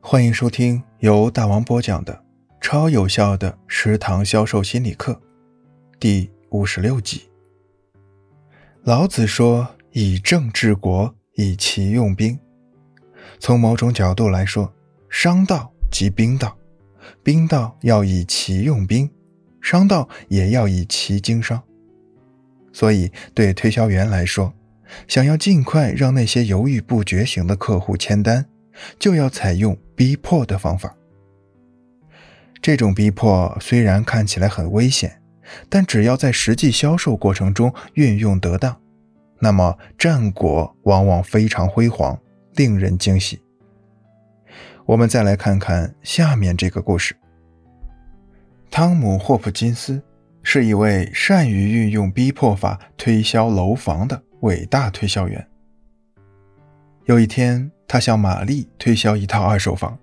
欢迎收听由大王播讲的超有效的食堂销售心理课，第五十六集。老子说：“以政治国，以其用兵。”从某种角度来说，商道即兵道，兵道要以其用兵，商道也要以其经商。所以，对推销员来说，想要尽快让那些犹豫不决型的客户签单，就要采用逼迫的方法。这种逼迫虽然看起来很危险，但只要在实际销售过程中运用得当，那么战果往往非常辉煌，令人惊喜。我们再来看看下面这个故事。汤姆·霍普金斯是一位善于运用逼迫法推销楼房的。伟大推销员。有一天，他向玛丽推销一套二手房。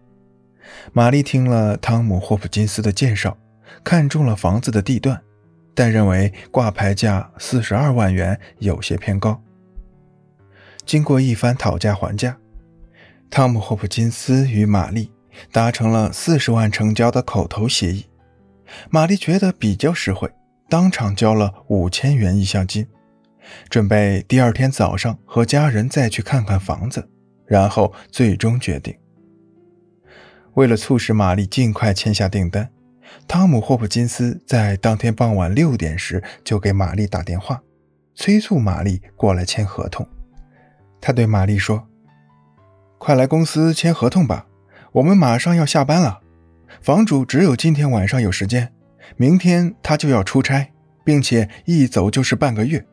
玛丽听了汤姆·霍普金斯的介绍，看中了房子的地段，但认为挂牌价四十二万元有些偏高。经过一番讨价还价，汤姆·霍普金斯与玛丽达成了四十万成交的口头协议。玛丽觉得比较实惠，当场交了五千元意向金。准备第二天早上和家人再去看看房子，然后最终决定。为了促使玛丽尽快签下订单，汤姆·霍普金斯在当天傍晚六点时就给玛丽打电话，催促玛丽过来签合同。他对玛丽说：“快来公司签合同吧，我们马上要下班了。房主只有今天晚上有时间，明天他就要出差，并且一走就是半个月。”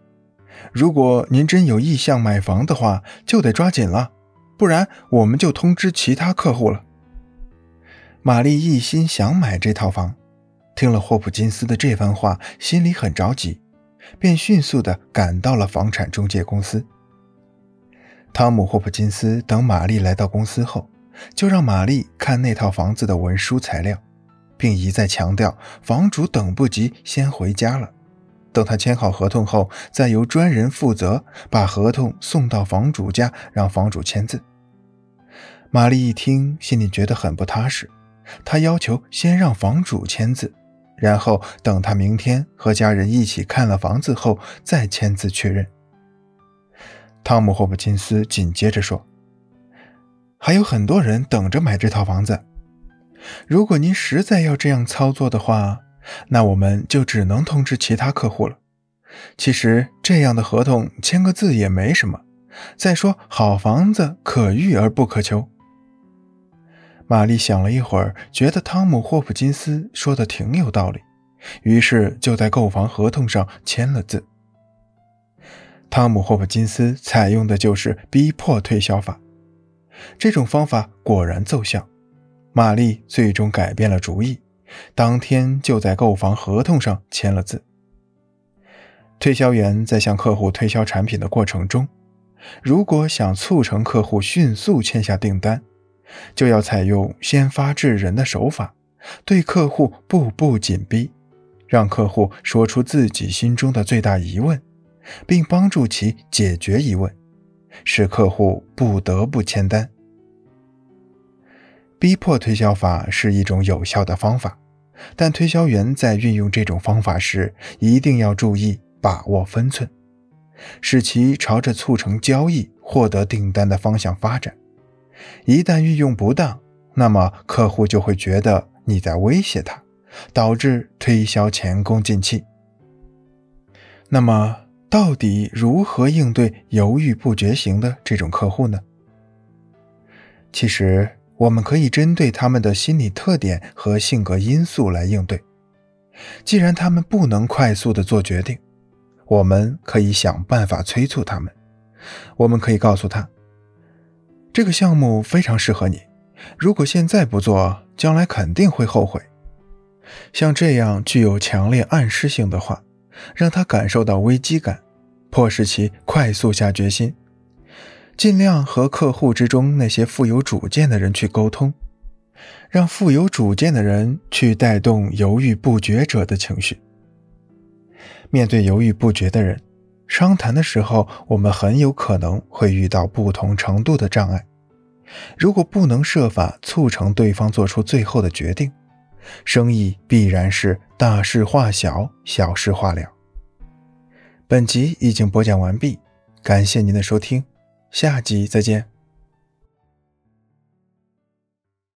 如果您真有意向买房的话，就得抓紧了，不然我们就通知其他客户了。玛丽一心想买这套房，听了霍普金斯的这番话，心里很着急，便迅速地赶到了房产中介公司。汤姆·霍普金斯等玛丽来到公司后，就让玛丽看那套房子的文书材料，并一再强调房主等不及，先回家了。等他签好合同后，再由专人负责把合同送到房主家，让房主签字。玛丽一听，心里觉得很不踏实。她要求先让房主签字，然后等他明天和家人一起看了房子后再签字确认。汤姆·霍普金斯紧接着说：“还有很多人等着买这套房子。如果您实在要这样操作的话。”那我们就只能通知其他客户了。其实这样的合同签个字也没什么。再说，好房子可遇而不可求。玛丽想了一会儿，觉得汤姆·霍普金斯说的挺有道理，于是就在购房合同上签了字。汤姆·霍普金斯采用的就是逼迫推销法，这种方法果然奏效。玛丽最终改变了主意。当天就在购房合同上签了字。推销员在向客户推销产品的过程中，如果想促成客户迅速签下订单，就要采用先发制人的手法，对客户步步紧逼，让客户说出自己心中的最大疑问，并帮助其解决疑问，使客户不得不签单。逼迫推销法是一种有效的方法。但推销员在运用这种方法时，一定要注意把握分寸，使其朝着促成交易、获得订单的方向发展。一旦运用不当，那么客户就会觉得你在威胁他，导致推销前功尽弃。那么，到底如何应对犹豫不决型的这种客户呢？其实。我们可以针对他们的心理特点和性格因素来应对。既然他们不能快速的做决定，我们可以想办法催促他们。我们可以告诉他，这个项目非常适合你，如果现在不做，将来肯定会后悔。像这样具有强烈暗示性的话，让他感受到危机感，迫使其快速下决心。尽量和客户之中那些富有主见的人去沟通，让富有主见的人去带动犹豫不决者的情绪。面对犹豫不决的人，商谈的时候，我们很有可能会遇到不同程度的障碍。如果不能设法促成对方做出最后的决定，生意必然是大事化小，小事化了。本集已经播讲完毕，感谢您的收听，下集再见。